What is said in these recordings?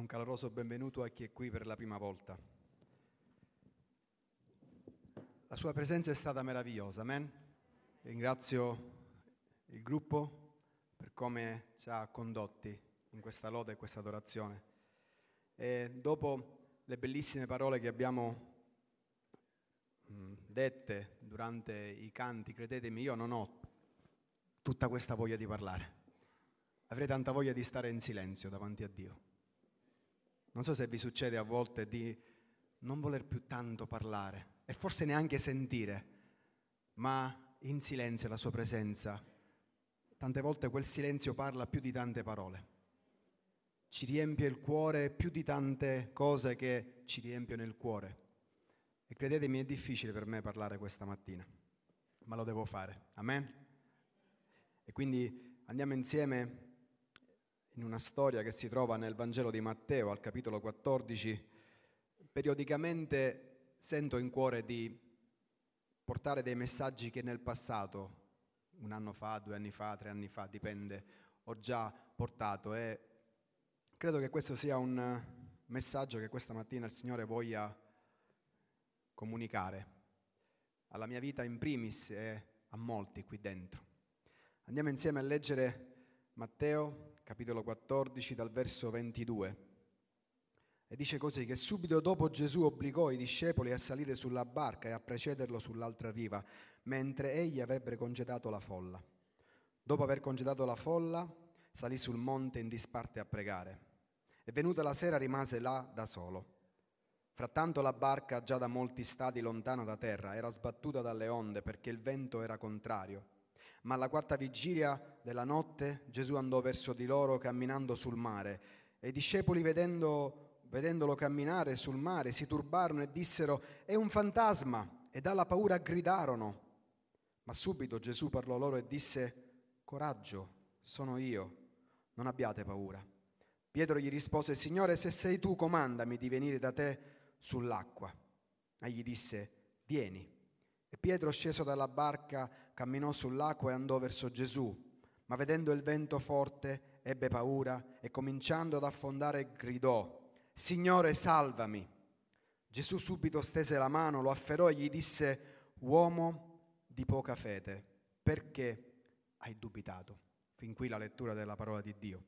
un caloroso benvenuto a chi è qui per la prima volta. La sua presenza è stata meravigliosa, amen. Ringrazio il gruppo per come ci ha condotti in questa lode e questa adorazione. E dopo le bellissime parole che abbiamo mm, dette durante i canti, credetemi, io non ho tutta questa voglia di parlare. Avrei tanta voglia di stare in silenzio davanti a Dio. Non so se vi succede a volte di non voler più tanto parlare e forse neanche sentire, ma in silenzio la sua presenza. Tante volte quel silenzio parla più di tante parole. Ci riempie il cuore più di tante cose che ci riempiono il cuore. E credetemi, è difficile per me parlare questa mattina, ma lo devo fare. Amen? E quindi andiamo insieme in una storia che si trova nel Vangelo di Matteo al capitolo 14, periodicamente sento in cuore di portare dei messaggi che nel passato, un anno fa, due anni fa, tre anni fa, dipende, ho già portato e credo che questo sia un messaggio che questa mattina il Signore voglia comunicare alla mia vita in primis e a molti qui dentro. Andiamo insieme a leggere Matteo capitolo 14 dal verso 22. E dice così che subito dopo Gesù obbligò i discepoli a salire sulla barca e a precederlo sull'altra riva, mentre egli avrebbe congedato la folla. Dopo aver congedato la folla, salì sul monte in disparte a pregare. E venuta la sera rimase là da solo. Frattanto la barca, già da molti stadi lontana da terra, era sbattuta dalle onde perché il vento era contrario ma alla quarta vigilia della notte Gesù andò verso di loro camminando sul mare e i discepoli vedendo, vedendolo camminare sul mare si turbarono e dissero è un fantasma e dalla paura gridarono. Ma subito Gesù parlò loro e disse coraggio, sono io, non abbiate paura. Pietro gli rispose Signore se sei tu comandami di venire da te sull'acqua. Egli disse vieni. E Pietro sceso dalla barca camminò sull'acqua e andò verso Gesù, ma vedendo il vento forte ebbe paura e cominciando ad affondare gridò, Signore salvami. Gesù subito stese la mano, lo afferrò e gli disse, uomo di poca fede, perché hai dubitato? Fin qui la lettura della parola di Dio.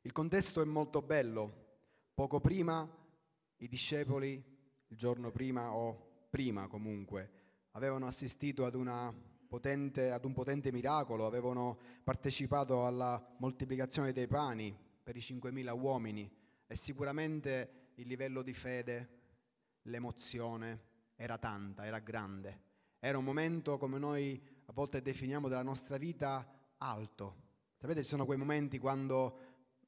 Il contesto è molto bello. Poco prima i discepoli, il giorno prima o prima comunque, avevano assistito ad, potente, ad un potente miracolo, avevano partecipato alla moltiplicazione dei pani per i 5.000 uomini e sicuramente il livello di fede, l'emozione era tanta, era grande. Era un momento, come noi a volte definiamo della nostra vita, alto. Sapete, ci sono quei momenti quando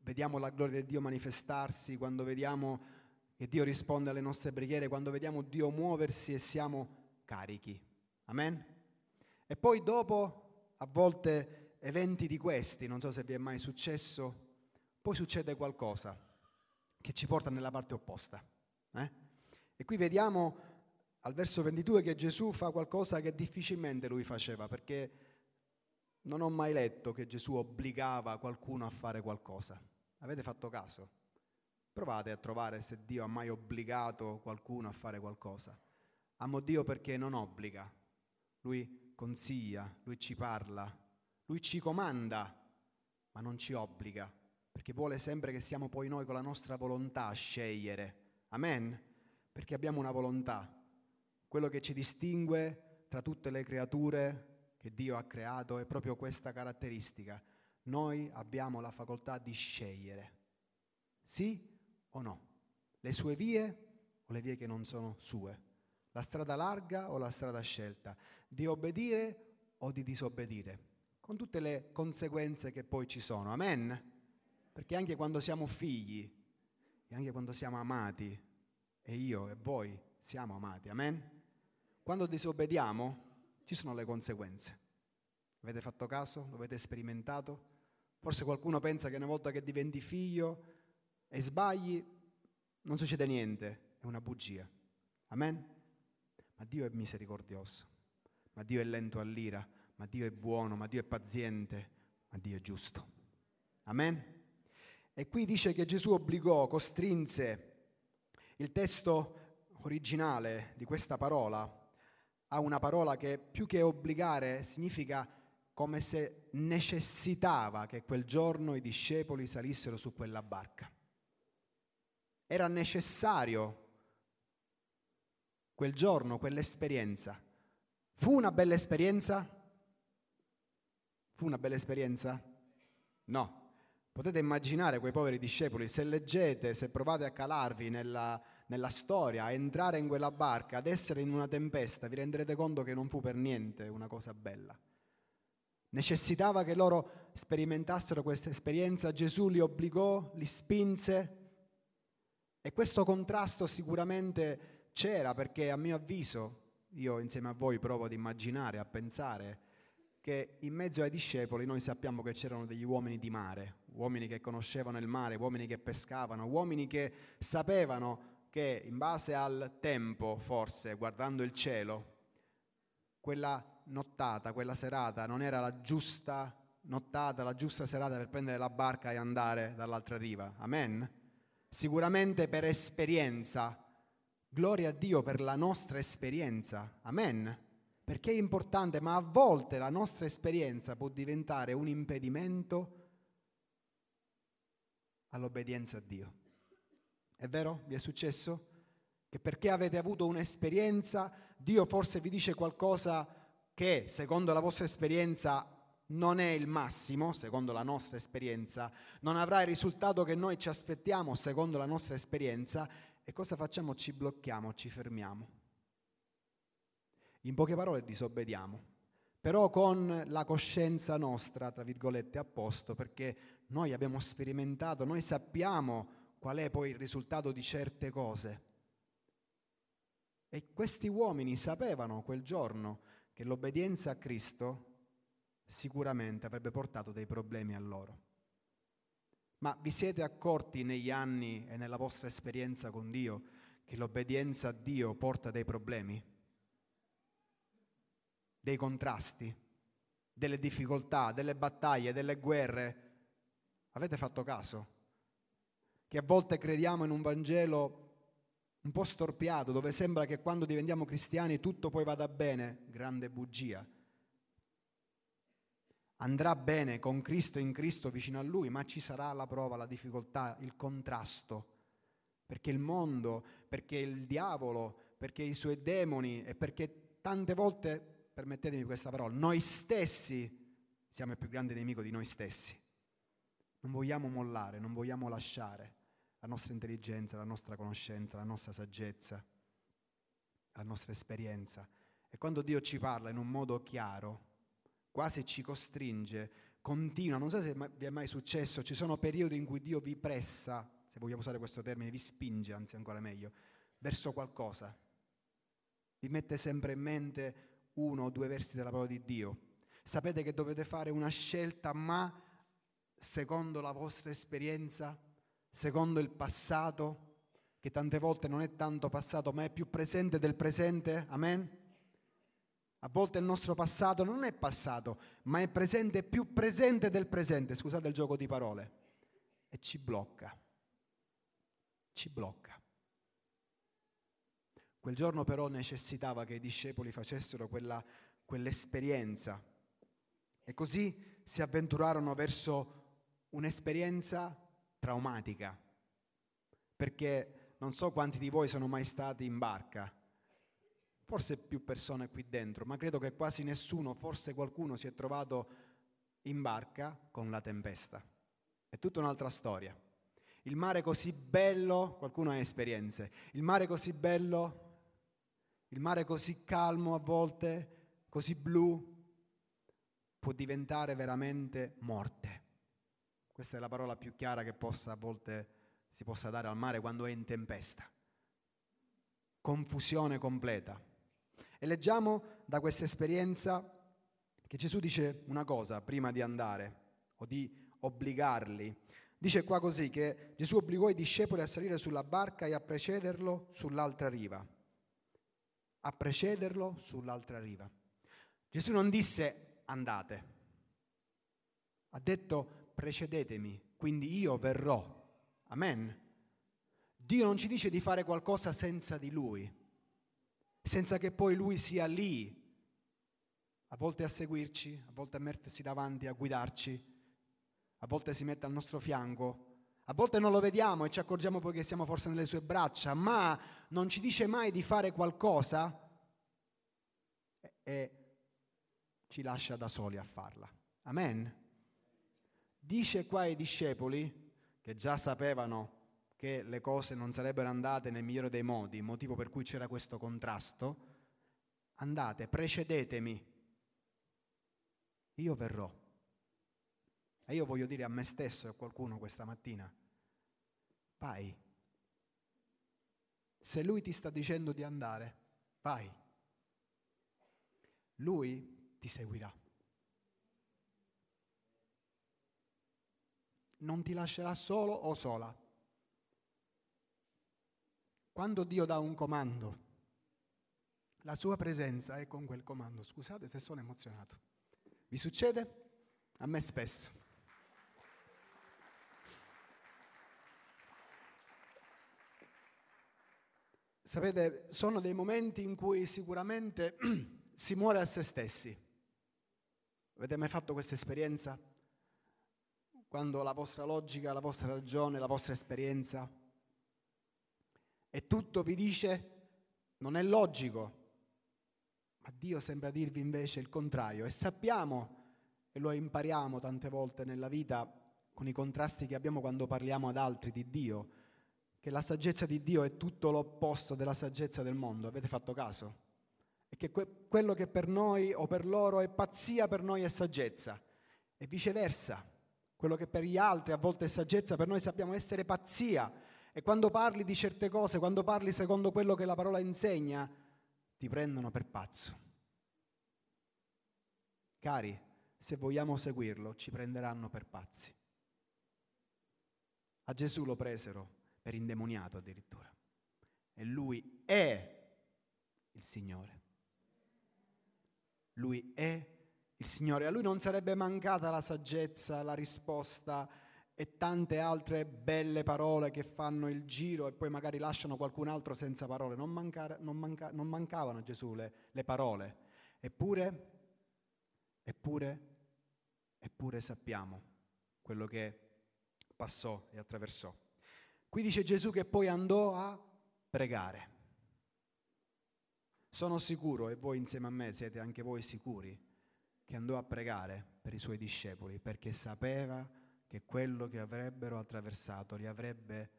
vediamo la gloria di Dio manifestarsi, quando vediamo che Dio risponde alle nostre preghiere, quando vediamo Dio muoversi e siamo carichi. Amen? E poi dopo, a volte, eventi di questi, non so se vi è mai successo, poi succede qualcosa che ci porta nella parte opposta. Eh? E qui vediamo al verso 22 che Gesù fa qualcosa che difficilmente lui faceva, perché non ho mai letto che Gesù obbligava qualcuno a fare qualcosa. Avete fatto caso? Provate a trovare se Dio ha mai obbligato qualcuno a fare qualcosa. Amo Dio perché non obbliga, Lui consiglia, Lui ci parla, Lui ci comanda, ma non ci obbliga, perché vuole sempre che siamo poi noi con la nostra volontà a scegliere. Amen? Perché abbiamo una volontà. Quello che ci distingue tra tutte le creature che Dio ha creato è proprio questa caratteristica. Noi abbiamo la facoltà di scegliere. Sì o no? Le sue vie o le vie che non sono sue? La strada larga o la strada scelta? Di obbedire o di disobbedire? Con tutte le conseguenze che poi ci sono. Amen? Perché anche quando siamo figli e anche quando siamo amati, e io e voi siamo amati, amen? Quando disobbediamo ci sono le conseguenze. Avete fatto caso? Lo avete sperimentato? Forse qualcuno pensa che una volta che diventi figlio e sbagli non succede niente, è una bugia. Amen? Ma Dio è misericordioso, ma Dio è lento all'ira, ma Dio è buono, ma Dio è paziente, ma Dio è giusto. Amen? E qui dice che Gesù obbligò, costrinse. Il testo originale di questa parola ha una parola che più che obbligare significa come se necessitava che quel giorno i discepoli salissero su quella barca. Era necessario quel giorno, quell'esperienza. Fu una bella esperienza? Fu una bella esperienza? No. Potete immaginare quei poveri discepoli, se leggete, se provate a calarvi nella, nella storia, a entrare in quella barca, ad essere in una tempesta, vi renderete conto che non fu per niente una cosa bella. Necessitava che loro sperimentassero questa esperienza, Gesù li obbligò, li spinse e questo contrasto sicuramente c'era perché a mio avviso, io insieme a voi provo ad immaginare, a pensare, che in mezzo ai discepoli noi sappiamo che c'erano degli uomini di mare, uomini che conoscevano il mare, uomini che pescavano, uomini che sapevano che in base al tempo, forse guardando il cielo, quella nottata, quella serata non era la giusta nottata, la giusta serata per prendere la barca e andare dall'altra riva. Amen? Sicuramente per esperienza. Gloria a Dio per la nostra esperienza. Amen perché è importante, ma a volte la nostra esperienza può diventare un impedimento all'obbedienza a Dio. È vero? Vi è successo? Che perché avete avuto un'esperienza, Dio forse vi dice qualcosa che secondo la vostra esperienza non è il massimo, secondo la nostra esperienza, non avrà il risultato che noi ci aspettiamo secondo la nostra esperienza e cosa facciamo? Ci blocchiamo, ci fermiamo. In poche parole disobbediamo, però con la coscienza nostra, tra virgolette, a posto, perché noi abbiamo sperimentato, noi sappiamo qual è poi il risultato di certe cose. E questi uomini sapevano quel giorno che l'obbedienza a Cristo sicuramente avrebbe portato dei problemi a loro. Ma vi siete accorti negli anni e nella vostra esperienza con Dio che l'obbedienza a Dio porta dei problemi? dei contrasti, delle difficoltà, delle battaglie, delle guerre. Avete fatto caso? Che a volte crediamo in un Vangelo un po' storpiato, dove sembra che quando diventiamo cristiani tutto poi vada bene, grande bugia. Andrà bene con Cristo in Cristo vicino a Lui, ma ci sarà la prova, la difficoltà, il contrasto, perché il mondo, perché il diavolo, perché i suoi demoni e perché tante volte permettetemi questa parola, noi stessi siamo il più grande nemico di noi stessi. Non vogliamo mollare, non vogliamo lasciare la nostra intelligenza, la nostra conoscenza, la nostra saggezza, la nostra esperienza. E quando Dio ci parla in un modo chiaro, quasi ci costringe, continua, non so se vi è mai successo, ci sono periodi in cui Dio vi pressa, se vogliamo usare questo termine, vi spinge, anzi ancora meglio, verso qualcosa. Vi mette sempre in mente uno o due versi della parola di Dio. Sapete che dovete fare una scelta, ma secondo la vostra esperienza, secondo il passato, che tante volte non è tanto passato, ma è più presente del presente. Amen? A volte il nostro passato non è passato, ma è presente, più presente del presente, scusate il gioco di parole, e ci blocca. Ci blocca. Quel giorno però necessitava che i discepoli facessero quella, quell'esperienza. E così si avventurarono verso un'esperienza traumatica, perché non so quanti di voi sono mai stati in barca, forse più persone qui dentro, ma credo che quasi nessuno, forse qualcuno si è trovato in barca con la tempesta. È tutta un'altra storia. Il mare così bello, qualcuno ha esperienze, il mare così bello il mare così calmo a volte, così blu, può diventare veramente morte. Questa è la parola più chiara che possa, a volte si possa dare al mare quando è in tempesta. Confusione completa. E leggiamo da questa esperienza che Gesù dice una cosa prima di andare o di obbligarli. Dice qua così che Gesù obbligò i discepoli a salire sulla barca e a precederlo sull'altra riva a precederlo sull'altra riva. Gesù non disse andate, ha detto precedetemi, quindi io verrò. Amen. Dio non ci dice di fare qualcosa senza di Lui, senza che poi Lui sia lì, a volte a seguirci, a volte a mettersi davanti, a guidarci, a volte si mette al nostro fianco, a volte non lo vediamo e ci accorgiamo poi che siamo forse nelle sue braccia, ma non ci dice mai di fare qualcosa e, e ci lascia da soli a farla. Amen. Dice qua ai discepoli, che già sapevano che le cose non sarebbero andate nel migliore dei modi, motivo per cui c'era questo contrasto, andate, precedetemi, io verrò. E io voglio dire a me stesso e a qualcuno questa mattina, vai. Se lui ti sta dicendo di andare, vai. Lui ti seguirà. Non ti lascerà solo o sola. Quando Dio dà un comando, la sua presenza è con quel comando. Scusate se sono emozionato. Vi succede? A me spesso. Sapete, sono dei momenti in cui sicuramente si muore a se stessi. Avete mai fatto questa esperienza? Quando la vostra logica, la vostra ragione, la vostra esperienza e tutto vi dice non è logico, ma Dio sembra dirvi invece il contrario e sappiamo e lo impariamo tante volte nella vita con i contrasti che abbiamo quando parliamo ad altri di Dio che la saggezza di Dio è tutto l'opposto della saggezza del mondo. Avete fatto caso? E che que- quello che per noi o per loro è pazzia, per noi è saggezza. E viceversa, quello che per gli altri a volte è saggezza, per noi sappiamo essere pazzia. E quando parli di certe cose, quando parli secondo quello che la parola insegna, ti prendono per pazzo. Cari, se vogliamo seguirlo, ci prenderanno per pazzi. A Gesù lo presero per indemoniato addirittura. E lui è il Signore. Lui è il Signore. A lui non sarebbe mancata la saggezza, la risposta e tante altre belle parole che fanno il giro e poi magari lasciano qualcun altro senza parole. Non, mancare, non, manca, non mancavano a Gesù le, le parole. Eppure, eppure, eppure sappiamo quello che passò e attraversò. Qui dice Gesù che poi andò a pregare. Sono sicuro, e voi insieme a me siete anche voi sicuri, che andò a pregare per i suoi discepoli perché sapeva che quello che avrebbero attraversato li avrebbe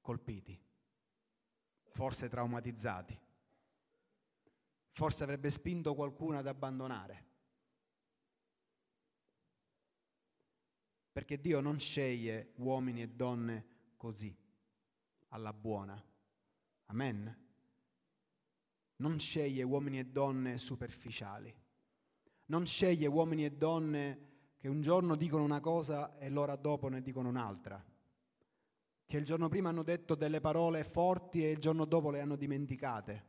colpiti, forse traumatizzati, forse avrebbe spinto qualcuno ad abbandonare. perché Dio non sceglie uomini e donne così, alla buona. Amen. Non sceglie uomini e donne superficiali. Non sceglie uomini e donne che un giorno dicono una cosa e l'ora dopo ne dicono un'altra. Che il giorno prima hanno detto delle parole forti e il giorno dopo le hanno dimenticate.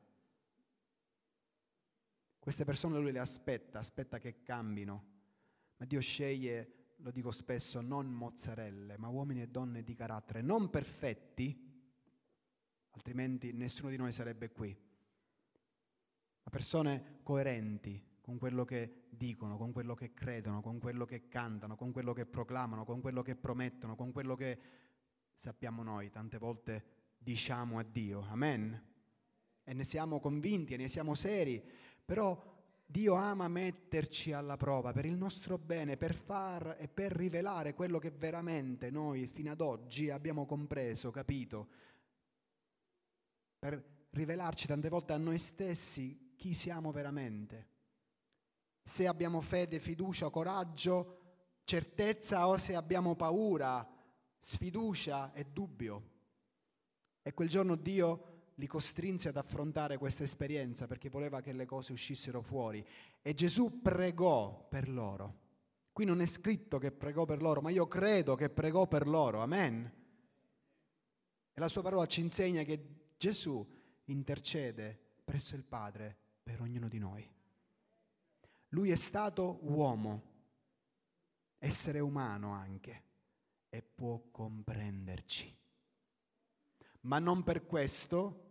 Queste persone lui le aspetta, aspetta che cambino. Ma Dio sceglie lo dico spesso, non mozzarelle, ma uomini e donne di carattere, non perfetti, altrimenti nessuno di noi sarebbe qui, ma persone coerenti con quello che dicono, con quello che credono, con quello che cantano, con quello che proclamano, con quello che promettono, con quello che sappiamo noi, tante volte diciamo a Dio. Amen. E ne siamo convinti e ne siamo seri, però Dio ama metterci alla prova per il nostro bene, per far e per rivelare quello che veramente noi fino ad oggi abbiamo compreso, capito, per rivelarci tante volte a noi stessi chi siamo veramente. Se abbiamo fede, fiducia, coraggio, certezza o se abbiamo paura, sfiducia e dubbio. E quel giorno Dio li costrinse ad affrontare questa esperienza perché voleva che le cose uscissero fuori. E Gesù pregò per loro. Qui non è scritto che pregò per loro, ma io credo che pregò per loro. Amen. E la sua parola ci insegna che Gesù intercede presso il Padre per ognuno di noi. Lui è stato uomo, essere umano anche, e può comprenderci. Ma non per questo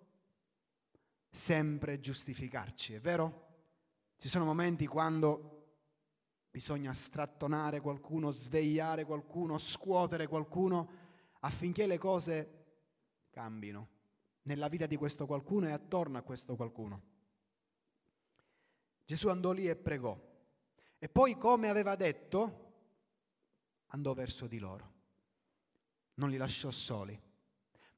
sempre giustificarci, è vero? Ci sono momenti quando bisogna strattonare qualcuno, svegliare qualcuno, scuotere qualcuno affinché le cose cambino nella vita di questo qualcuno e attorno a questo qualcuno. Gesù andò lì e pregò e poi come aveva detto andò verso di loro. Non li lasciò soli,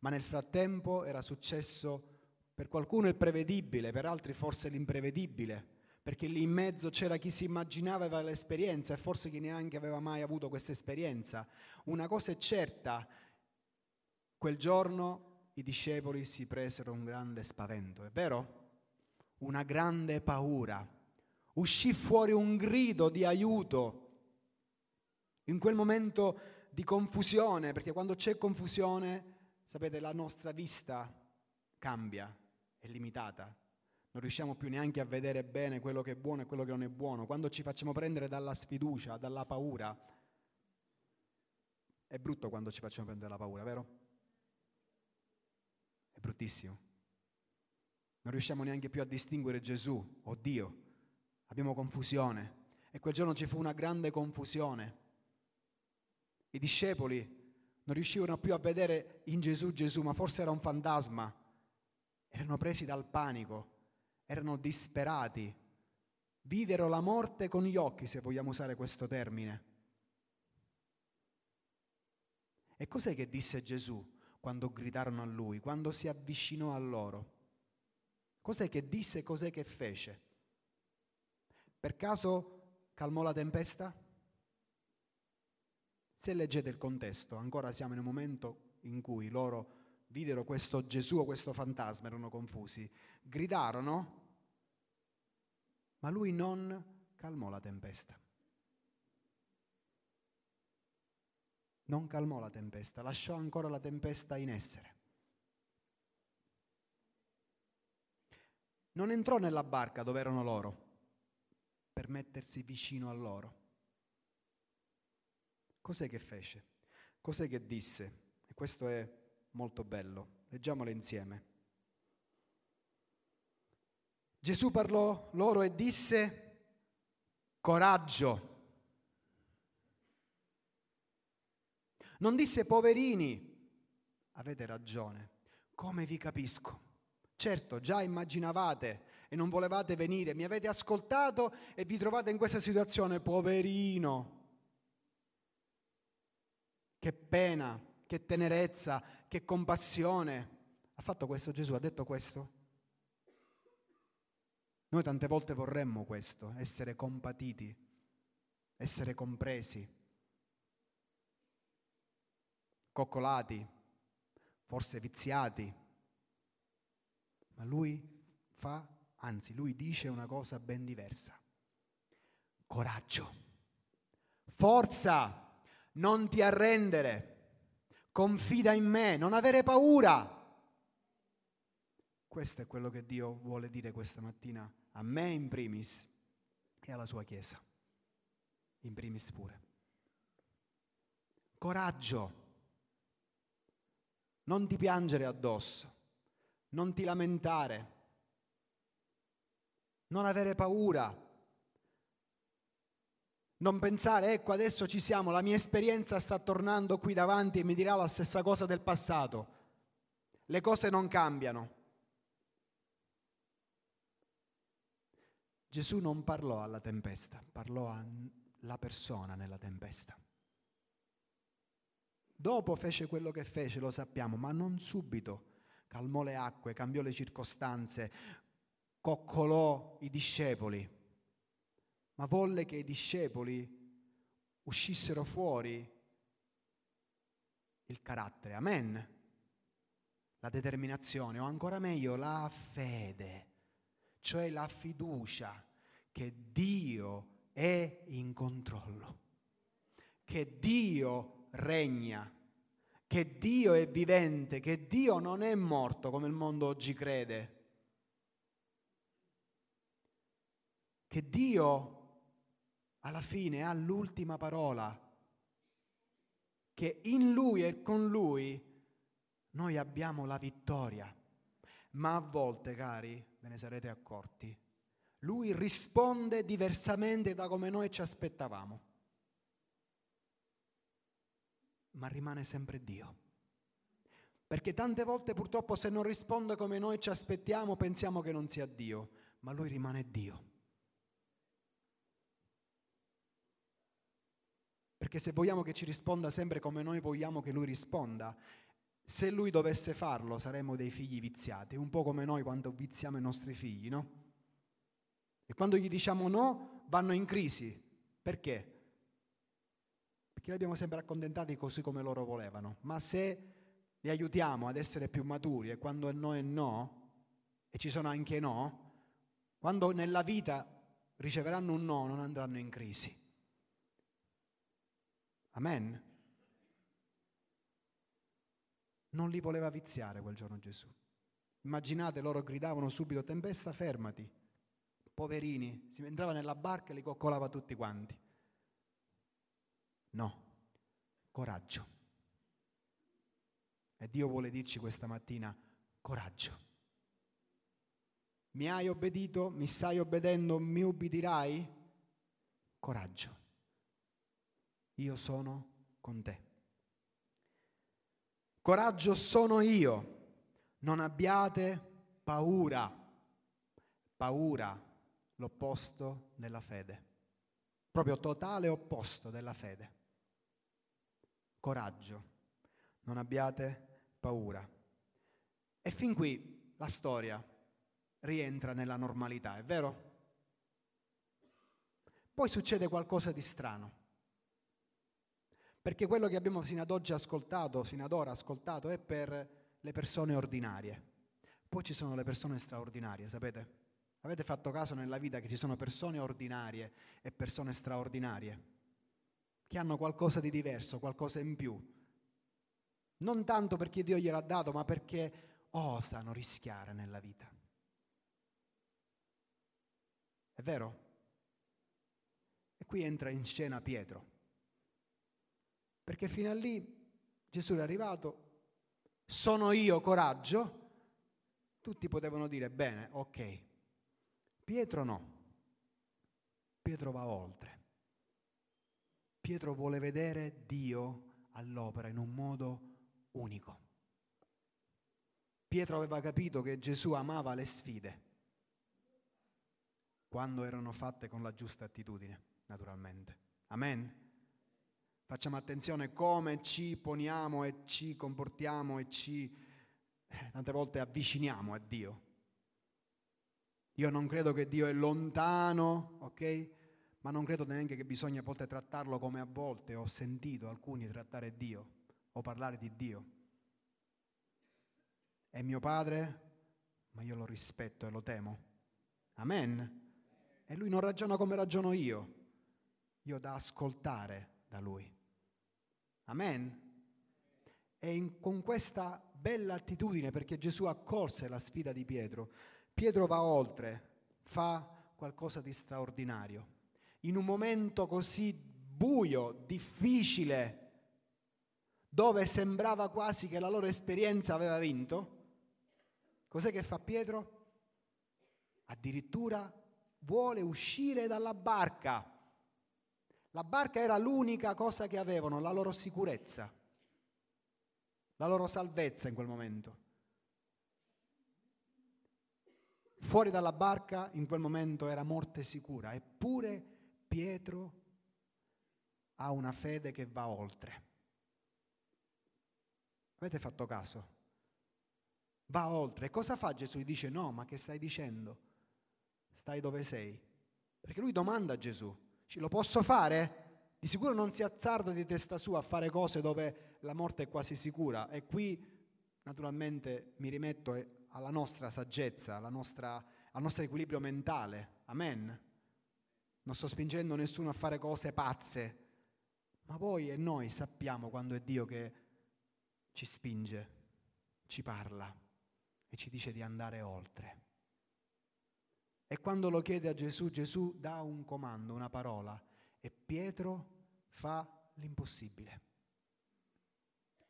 ma nel frattempo era successo per qualcuno il prevedibile, per altri forse l'imprevedibile, perché lì in mezzo c'era chi si immaginava aveva l'esperienza e forse chi neanche aveva mai avuto questa esperienza. Una cosa è certa, quel giorno i discepoli si presero un grande spavento, è vero? Una grande paura. Uscì fuori un grido di aiuto. In quel momento di confusione, perché quando c'è confusione, sapete, la nostra vista cambia, è limitata. Non riusciamo più neanche a vedere bene quello che è buono e quello che non è buono. Quando ci facciamo prendere dalla sfiducia, dalla paura, è brutto quando ci facciamo prendere dalla paura, vero? È bruttissimo. Non riusciamo neanche più a distinguere Gesù o Dio. Abbiamo confusione. E quel giorno ci fu una grande confusione. I discepoli non riuscivano più a vedere in Gesù Gesù, ma forse era un fantasma erano presi dal panico, erano disperati, videro la morte con gli occhi, se vogliamo usare questo termine. E cos'è che disse Gesù quando gridarono a lui, quando si avvicinò a loro? Cos'è che disse, cos'è che fece? Per caso calmò la tempesta? Se leggete il contesto, ancora siamo in un momento in cui loro videro questo Gesù o questo fantasma, erano confusi, gridarono, ma lui non calmò la tempesta. Non calmò la tempesta, lasciò ancora la tempesta in essere. Non entrò nella barca dove erano loro per mettersi vicino a loro. Cos'è che fece? Cos'è che disse? E questo è molto bello. Leggiamolo insieme. Gesù parlò loro e disse, coraggio. Non disse poverini, avete ragione, come vi capisco. Certo, già immaginavate e non volevate venire, mi avete ascoltato e vi trovate in questa situazione, poverino. Che pena, che tenerezza, che compassione. Ha fatto questo Gesù, ha detto questo? Noi tante volte vorremmo questo, essere compatiti, essere compresi, coccolati, forse viziati, ma lui fa, anzi lui dice una cosa ben diversa. Coraggio, forza, non ti arrendere. Confida in me, non avere paura. Questo è quello che Dio vuole dire questa mattina a me in primis e alla sua Chiesa, in primis pure. Coraggio, non ti piangere addosso, non ti lamentare, non avere paura non pensare, ecco adesso ci siamo, la mia esperienza sta tornando qui davanti e mi dirà la stessa cosa del passato. Le cose non cambiano. Gesù non parlò alla tempesta, parlò alla persona nella tempesta. Dopo fece quello che fece, lo sappiamo, ma non subito. Calmò le acque, cambiò le circostanze, coccolò i discepoli ma volle che i discepoli uscissero fuori il carattere. Amen. La determinazione, o ancora meglio la fede, cioè la fiducia che Dio è in controllo, che Dio regna, che Dio è vivente, che Dio non è morto come il mondo oggi crede, che Dio alla fine ha l'ultima parola, che in Lui e con Lui noi abbiamo la vittoria. Ma a volte, cari, ve ne sarete accorti, Lui risponde diversamente da come noi ci aspettavamo. Ma rimane sempre Dio. Perché tante volte purtroppo se non risponde come noi ci aspettiamo pensiamo che non sia Dio, ma Lui rimane Dio. Perché se vogliamo che ci risponda sempre come noi vogliamo che Lui risponda, se Lui dovesse farlo saremmo dei figli viziati, un po' come noi quando viziamo i nostri figli, no? E quando gli diciamo no, vanno in crisi. Perché? Perché li abbiamo sempre accontentati così come loro volevano. Ma se li aiutiamo ad essere più maturi e quando è no è no, e ci sono anche no, quando nella vita riceveranno un no non andranno in crisi. Amen. Non li voleva viziare quel giorno Gesù. Immaginate, loro gridavano subito, tempesta fermati. Poverini, si entrava nella barca e li coccolava tutti quanti. No, coraggio. E Dio vuole dirci questa mattina coraggio. Mi hai obbedito? Mi stai obbedendo? Mi ubbidirai? Coraggio. Io sono con te. Coraggio sono io. Non abbiate paura. Paura, l'opposto della fede. Proprio totale opposto della fede. Coraggio. Non abbiate paura. E fin qui la storia rientra nella normalità, è vero? Poi succede qualcosa di strano. Perché quello che abbiamo fino ad oggi ascoltato, fino ad ora ascoltato, è per le persone ordinarie. Poi ci sono le persone straordinarie, sapete? Avete fatto caso nella vita che ci sono persone ordinarie e persone straordinarie, che hanno qualcosa di diverso, qualcosa in più, non tanto perché Dio gliel'ha dato, ma perché osano rischiare nella vita. È vero? E qui entra in scena Pietro. Perché fino a lì Gesù è arrivato, sono io coraggio, tutti potevano dire bene, ok. Pietro no. Pietro va oltre. Pietro vuole vedere Dio all'opera in un modo unico. Pietro aveva capito che Gesù amava le sfide quando erano fatte con la giusta attitudine, naturalmente. Amen. Facciamo attenzione come ci poniamo e ci comportiamo e ci eh, tante volte avviciniamo a Dio. Io non credo che Dio è lontano, ok? Ma non credo neanche che bisogna a volte trattarlo come a volte ho sentito alcuni trattare Dio o parlare di Dio. È mio padre, ma io lo rispetto e lo temo. Amen. E lui non ragiona come ragiono io. Io ho da ascoltare da lui. Amen. E in, con questa bella attitudine, perché Gesù accolse la sfida di Pietro, Pietro va oltre, fa qualcosa di straordinario. In un momento così buio, difficile, dove sembrava quasi che la loro esperienza aveva vinto, cos'è che fa Pietro? Addirittura vuole uscire dalla barca. La barca era l'unica cosa che avevano, la loro sicurezza, la loro salvezza in quel momento. Fuori dalla barca in quel momento era morte sicura, eppure Pietro ha una fede che va oltre. Avete fatto caso? Va oltre. E cosa fa Gesù? Gli dice no, ma che stai dicendo? Stai dove sei? Perché lui domanda a Gesù, lo posso fare? Di sicuro non si azzarda di testa sua a fare cose dove la morte è quasi sicura. E qui naturalmente mi rimetto alla nostra saggezza, alla nostra, al nostro equilibrio mentale. Amen. Non sto spingendo nessuno a fare cose pazze, ma voi e noi sappiamo quando è Dio che ci spinge, ci parla e ci dice di andare oltre. E quando lo chiede a Gesù, Gesù dà un comando, una parola, e Pietro fa l'impossibile.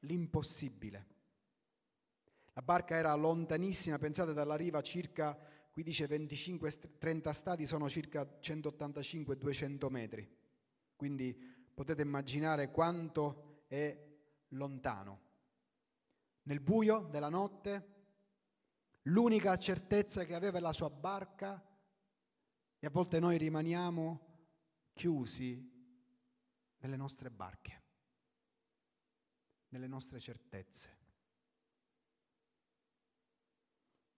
l'impossibile. La barca era lontanissima, pensate dalla riva circa, qui dice 25-30 stadi, sono circa 185-200 metri. Quindi potete immaginare quanto è lontano. Nel buio della notte, l'unica certezza che aveva la sua barca, e a volte noi rimaniamo chiusi nelle nostre barche, nelle nostre certezze.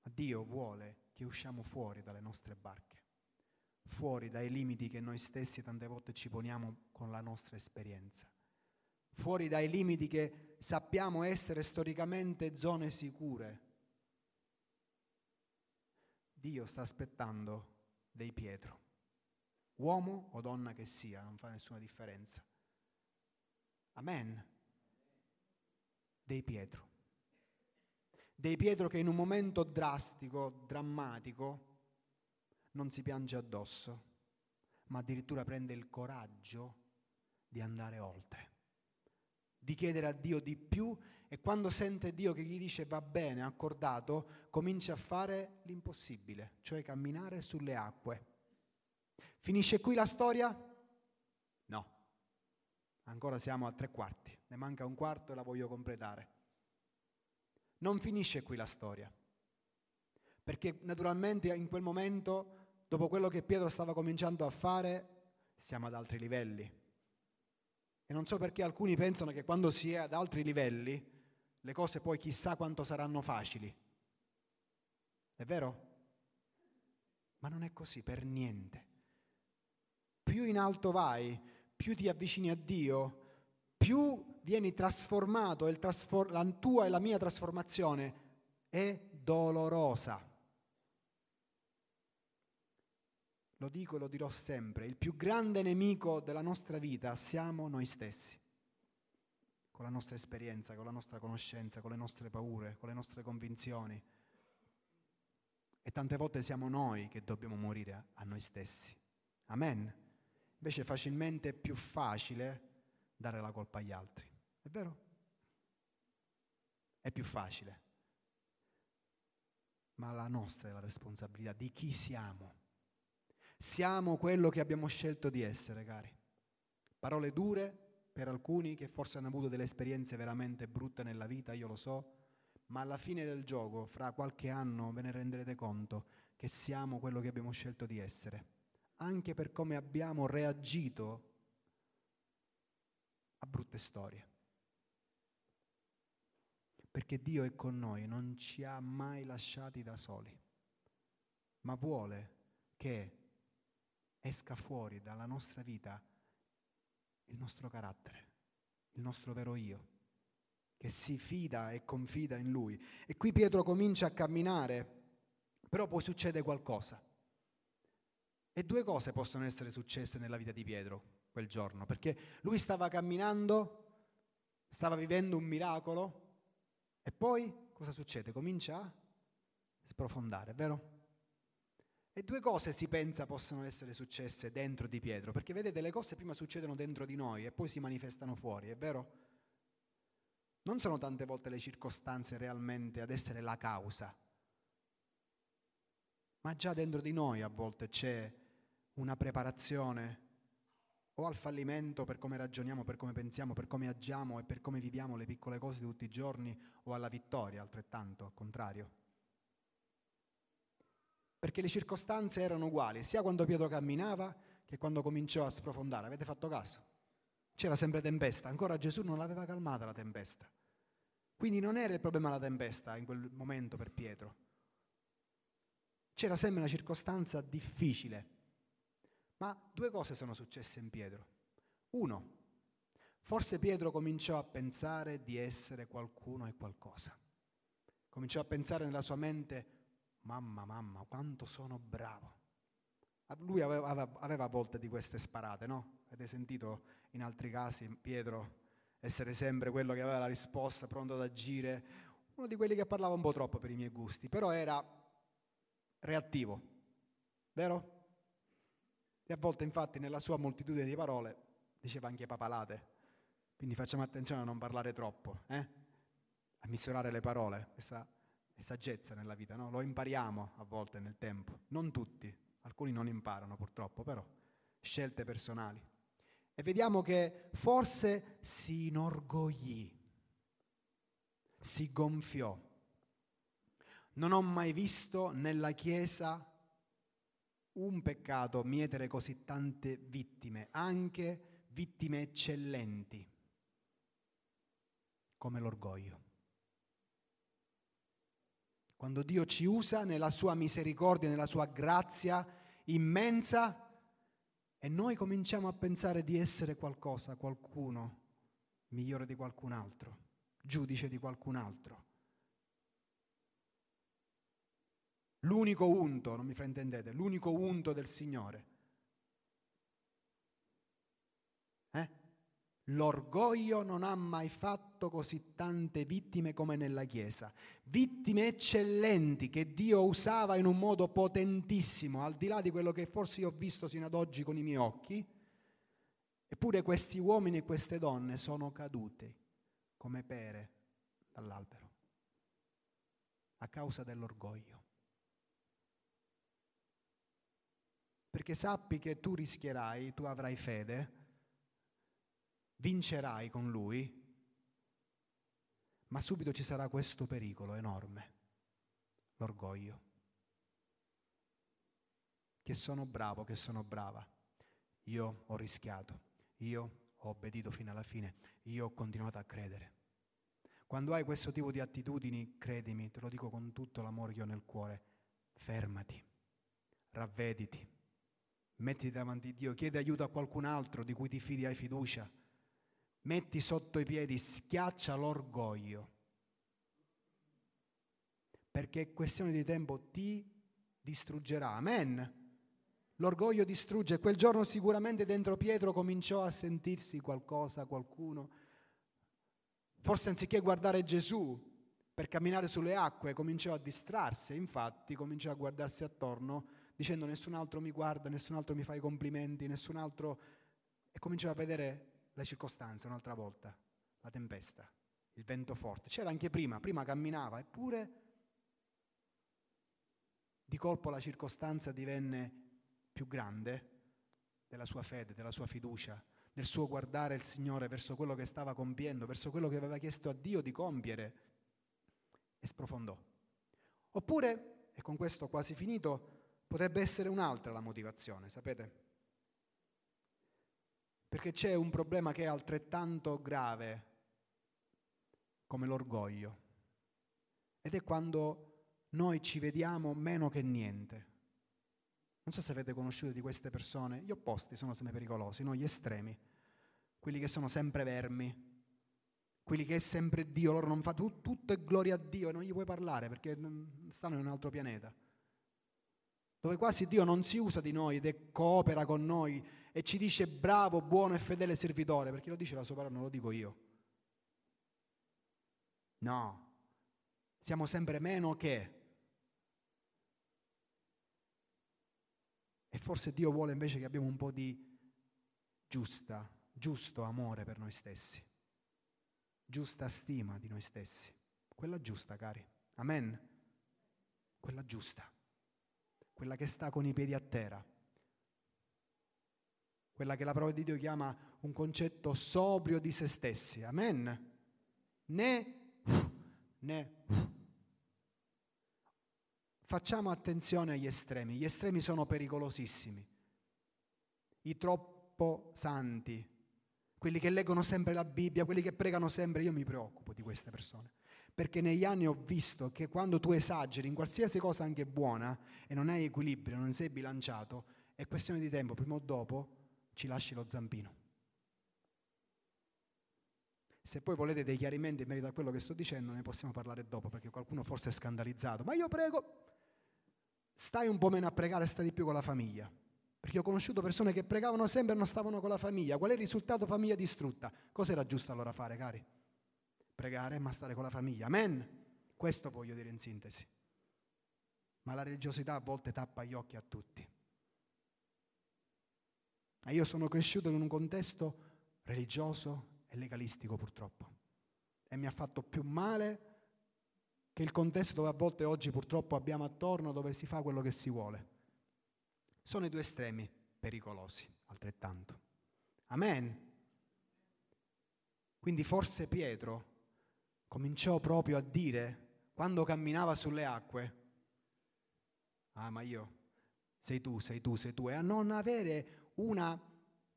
Ma Dio vuole che usciamo fuori dalle nostre barche, fuori dai limiti che noi stessi tante volte ci poniamo con la nostra esperienza, fuori dai limiti che sappiamo essere storicamente zone sicure. Dio sta aspettando dei Pietro uomo o donna che sia, non fa nessuna differenza. Amen. Dei Pietro. Dei Pietro che in un momento drastico, drammatico, non si piange addosso, ma addirittura prende il coraggio di andare oltre, di chiedere a Dio di più e quando sente Dio che gli dice va bene, accordato, comincia a fare l'impossibile, cioè camminare sulle acque Finisce qui la storia? No, ancora siamo a tre quarti, ne manca un quarto e la voglio completare. Non finisce qui la storia, perché naturalmente in quel momento, dopo quello che Pietro stava cominciando a fare, siamo ad altri livelli. E non so perché alcuni pensano che quando si è ad altri livelli, le cose poi chissà quanto saranno facili. È vero? Ma non è così per niente più in alto vai, più ti avvicini a Dio, più vieni trasformato, trasfor- la tua e la mia trasformazione è dolorosa. Lo dico e lo dirò sempre, il più grande nemico della nostra vita siamo noi stessi, con la nostra esperienza, con la nostra conoscenza, con le nostre paure, con le nostre convinzioni. E tante volte siamo noi che dobbiamo morire a noi stessi. Amen. Invece facilmente è più facile dare la colpa agli altri. È vero? È più facile. Ma la nostra è la responsabilità di chi siamo. Siamo quello che abbiamo scelto di essere, cari. Parole dure per alcuni che forse hanno avuto delle esperienze veramente brutte nella vita, io lo so, ma alla fine del gioco, fra qualche anno, ve ne renderete conto che siamo quello che abbiamo scelto di essere anche per come abbiamo reagito a brutte storie. Perché Dio è con noi, non ci ha mai lasciati da soli, ma vuole che esca fuori dalla nostra vita il nostro carattere, il nostro vero io, che si fida e confida in Lui. E qui Pietro comincia a camminare, però poi succede qualcosa. E due cose possono essere successe nella vita di Pietro quel giorno, perché lui stava camminando, stava vivendo un miracolo e poi cosa succede? Comincia a sprofondare, vero? E due cose si pensa possono essere successe dentro di Pietro, perché vedete le cose prima succedono dentro di noi e poi si manifestano fuori, è vero? Non sono tante volte le circostanze realmente ad essere la causa, ma già dentro di noi a volte c'è una preparazione o al fallimento per come ragioniamo, per come pensiamo, per come agiamo e per come viviamo le piccole cose di tutti i giorni o alla vittoria altrettanto, al contrario. Perché le circostanze erano uguali, sia quando Pietro camminava che quando cominciò a sprofondare. Avete fatto caso? C'era sempre tempesta, ancora Gesù non l'aveva calmata la tempesta. Quindi non era il problema la tempesta in quel momento per Pietro. C'era sempre una circostanza difficile ma due cose sono successe in Pietro. Uno, forse Pietro cominciò a pensare di essere qualcuno e qualcosa. Cominciò a pensare nella sua mente, mamma, mamma, quanto sono bravo. Lui aveva, aveva, a volte di queste sparate, no? Avete sentito in altri casi Pietro essere sempre quello che aveva la risposta, pronto ad agire, uno di quelli che parlava un po' troppo per i miei gusti, però era reattivo, vero? E a volte infatti nella sua moltitudine di parole diceva anche papalate. Quindi facciamo attenzione a non parlare troppo, eh? a misurare le parole, questa è saggezza nella vita, no? lo impariamo a volte nel tempo, non tutti, alcuni non imparano purtroppo, però scelte personali. E vediamo che forse si inorgoglì, si gonfiò. Non ho mai visto nella Chiesa un peccato mietere così tante vittime, anche vittime eccellenti, come l'orgoglio. Quando Dio ci usa nella sua misericordia, nella sua grazia immensa, e noi cominciamo a pensare di essere qualcosa, qualcuno migliore di qualcun altro, giudice di qualcun altro. L'unico unto, non mi fraintendete, l'unico unto del Signore. Eh? L'orgoglio non ha mai fatto così tante vittime come nella Chiesa. Vittime eccellenti che Dio usava in un modo potentissimo, al di là di quello che forse io ho visto sino ad oggi con i miei occhi. Eppure questi uomini e queste donne sono caduti come pere dall'albero a causa dell'orgoglio. perché sappi che tu rischierai, tu avrai fede, vincerai con lui, ma subito ci sarà questo pericolo enorme, l'orgoglio. Che sono bravo, che sono brava. Io ho rischiato, io ho obbedito fino alla fine, io ho continuato a credere. Quando hai questo tipo di attitudini, credimi, te lo dico con tutto l'amore che ho nel cuore, fermati, ravvediti mettiti davanti a Dio, chiedi aiuto a qualcun altro di cui ti fidi hai fiducia, metti sotto i piedi, schiaccia l'orgoglio, perché è questione di tempo ti distruggerà. Amen. L'orgoglio distrugge. Quel giorno sicuramente dentro Pietro cominciò a sentirsi qualcosa, qualcuno. Forse anziché guardare Gesù per camminare sulle acque, cominciò a distrarsi. Infatti cominciò a guardarsi attorno dicendo nessun altro mi guarda, nessun altro mi fa i complimenti, nessun altro... E cominciò a vedere le circostanze un'altra volta, la tempesta, il vento forte. C'era anche prima, prima camminava, eppure di colpo la circostanza divenne più grande della sua fede, della sua fiducia, del suo guardare il Signore verso quello che stava compiendo, verso quello che aveva chiesto a Dio di compiere e sprofondò. Oppure, e con questo quasi finito, Potrebbe essere un'altra la motivazione, sapete? Perché c'è un problema che è altrettanto grave come l'orgoglio. Ed è quando noi ci vediamo meno che niente. Non so se avete conosciuto di queste persone, gli opposti sono sempre pericolosi, no? gli estremi, quelli che sono sempre vermi, quelli che è sempre Dio, loro non fanno tutto è gloria a Dio e non gli puoi parlare perché stanno in un altro pianeta dove quasi Dio non si usa di noi ed coopera con noi e ci dice bravo, buono e fedele servitore, perché lo dice la sua parola, non lo dico io. No, siamo sempre meno che. E forse Dio vuole invece che abbiamo un po' di giusta, giusto amore per noi stessi, giusta stima di noi stessi, quella giusta, cari. Amen? Quella giusta quella che sta con i piedi a terra, quella che la parola di Dio chiama un concetto sobrio di se stessi. Amen. Né, né. Facciamo attenzione agli estremi, gli estremi sono pericolosissimi. I troppo santi, quelli che leggono sempre la Bibbia, quelli che pregano sempre, io mi preoccupo di queste persone perché negli anni ho visto che quando tu esageri in qualsiasi cosa anche buona e non hai equilibrio, non sei bilanciato, è questione di tempo, prima o dopo ci lasci lo zampino. Se poi volete dei chiarimenti in merito a quello che sto dicendo, ne possiamo parlare dopo, perché qualcuno forse è scandalizzato. Ma io prego, stai un po' meno a pregare, stai di più con la famiglia. Perché ho conosciuto persone che pregavano sempre e non stavano con la famiglia. Qual è il risultato? Famiglia distrutta. Cos'era giusto allora fare, cari? pregare ma stare con la famiglia. Amen. Questo voglio dire in sintesi. Ma la religiosità a volte tappa gli occhi a tutti. E io sono cresciuto in un contesto religioso è legalistico purtroppo e mi ha fatto più male che il contesto dove a volte oggi purtroppo abbiamo attorno dove si fa quello che si vuole. Sono i due estremi pericolosi, altrettanto. Amen. Quindi forse Pietro cominciò proprio a dire, quando camminava sulle acque, ah ma io, sei tu, sei tu, sei tu, e a non avere una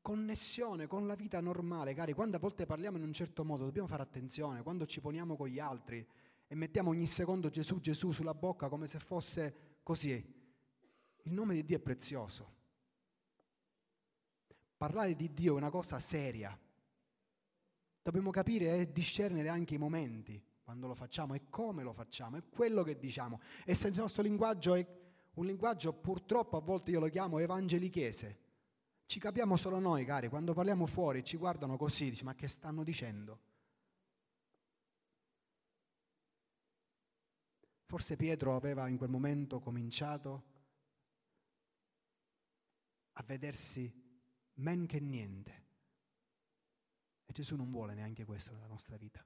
connessione con la vita normale, cari, quando a volte parliamo in un certo modo dobbiamo fare attenzione, quando ci poniamo con gli altri e mettiamo ogni secondo Gesù, Gesù sulla bocca come se fosse così, il nome di Dio è prezioso. Parlare di Dio è una cosa seria. Dobbiamo capire e discernere anche i momenti quando lo facciamo e come lo facciamo, è quello che diciamo. E se il nostro linguaggio è un linguaggio purtroppo a volte io lo chiamo evangelichese, ci capiamo solo noi, cari, quando parliamo fuori ci guardano così, dici ma che stanno dicendo? Forse Pietro aveva in quel momento cominciato a vedersi men che niente. E Gesù non vuole neanche questo nella nostra vita.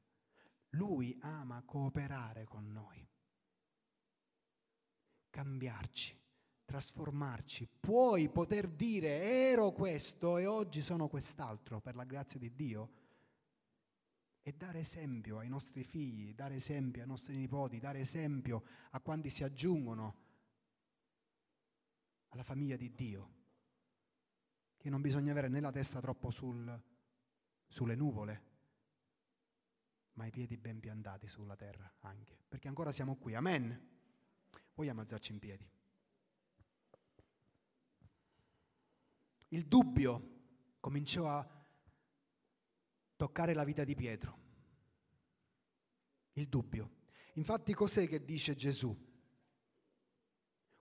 Lui ama cooperare con noi, cambiarci, trasformarci. Puoi poter dire ero questo e oggi sono quest'altro per la grazia di Dio e dare esempio ai nostri figli, dare esempio ai nostri nipoti, dare esempio a quanti si aggiungono alla famiglia di Dio che non bisogna avere né la testa troppo sul, sulle nuvole, ma i piedi ben piantati sulla terra anche, perché ancora siamo qui. Amen. Vogliamo alzarci in piedi. Il dubbio cominciò a toccare la vita di Pietro. Il dubbio. Infatti cos'è che dice Gesù?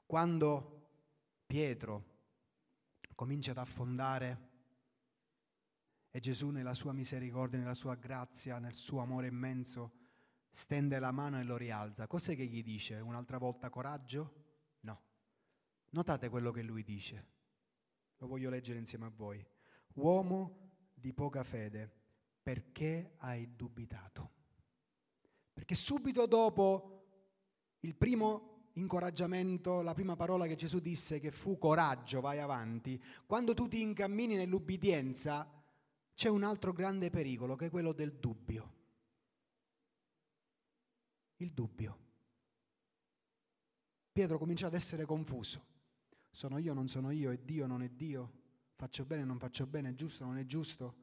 Quando Pietro comincia ad affondare e Gesù nella sua misericordia, nella sua grazia, nel suo amore immenso, stende la mano e lo rialza. Cos'è che gli dice? Un'altra volta coraggio? No. Notate quello che lui dice. Lo voglio leggere insieme a voi. Uomo di poca fede, perché hai dubitato? Perché subito dopo il primo incoraggiamento, la prima parola che Gesù disse che fu coraggio, vai avanti, quando tu ti incammini nell'ubbidienza c'è un altro grande pericolo che è quello del dubbio. Il dubbio. Pietro comincia ad essere confuso. Sono io, non sono io, è Dio, non è Dio, faccio bene, non faccio bene, è giusto, non è giusto.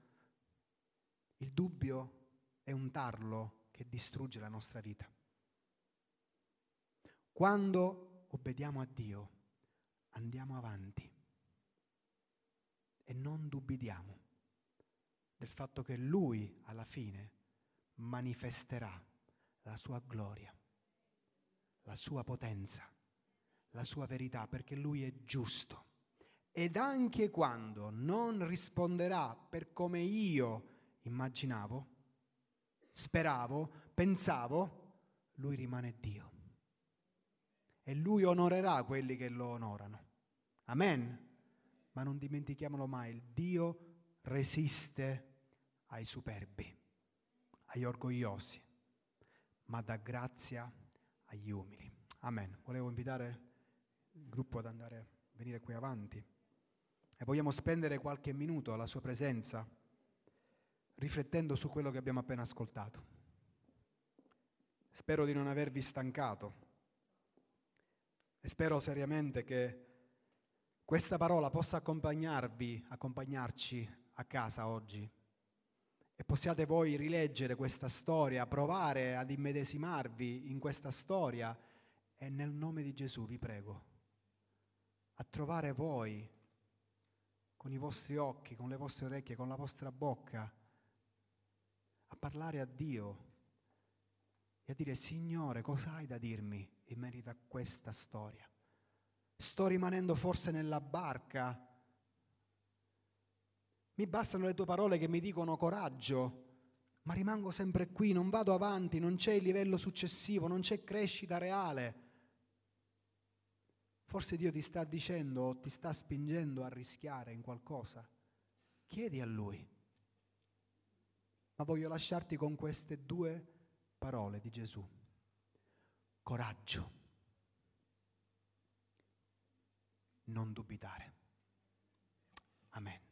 Il dubbio è un tarlo che distrugge la nostra vita. Quando obbediamo a Dio, andiamo avanti e non dubitiamo del fatto che Lui alla fine manifesterà la sua gloria, la sua potenza, la sua verità, perché Lui è giusto. Ed anche quando non risponderà per come io immaginavo, speravo, pensavo, Lui rimane Dio e lui onorerà quelli che lo onorano. Amen. Ma non dimentichiamolo mai, il Dio resiste ai superbi, agli orgogliosi, ma dà grazia agli umili. Amen. Volevo invitare il gruppo ad andare a venire qui avanti. E vogliamo spendere qualche minuto alla sua presenza riflettendo su quello che abbiamo appena ascoltato. Spero di non avervi stancato. E spero seriamente che questa parola possa accompagnarvi, accompagnarci a casa oggi. E possiate voi rileggere questa storia, provare ad immedesimarvi in questa storia. E nel nome di Gesù vi prego a trovare voi con i vostri occhi, con le vostre orecchie, con la vostra bocca, a parlare a Dio e a dire Signore cosa hai da dirmi in merito a questa storia? Sto rimanendo forse nella barca? Mi bastano le tue parole che mi dicono coraggio, ma rimango sempre qui, non vado avanti, non c'è il livello successivo, non c'è crescita reale. Forse Dio ti sta dicendo o ti sta spingendo a rischiare in qualcosa. Chiedi a Lui. Ma voglio lasciarti con queste due parole di Gesù. Coraggio. Non dubitare. Amen.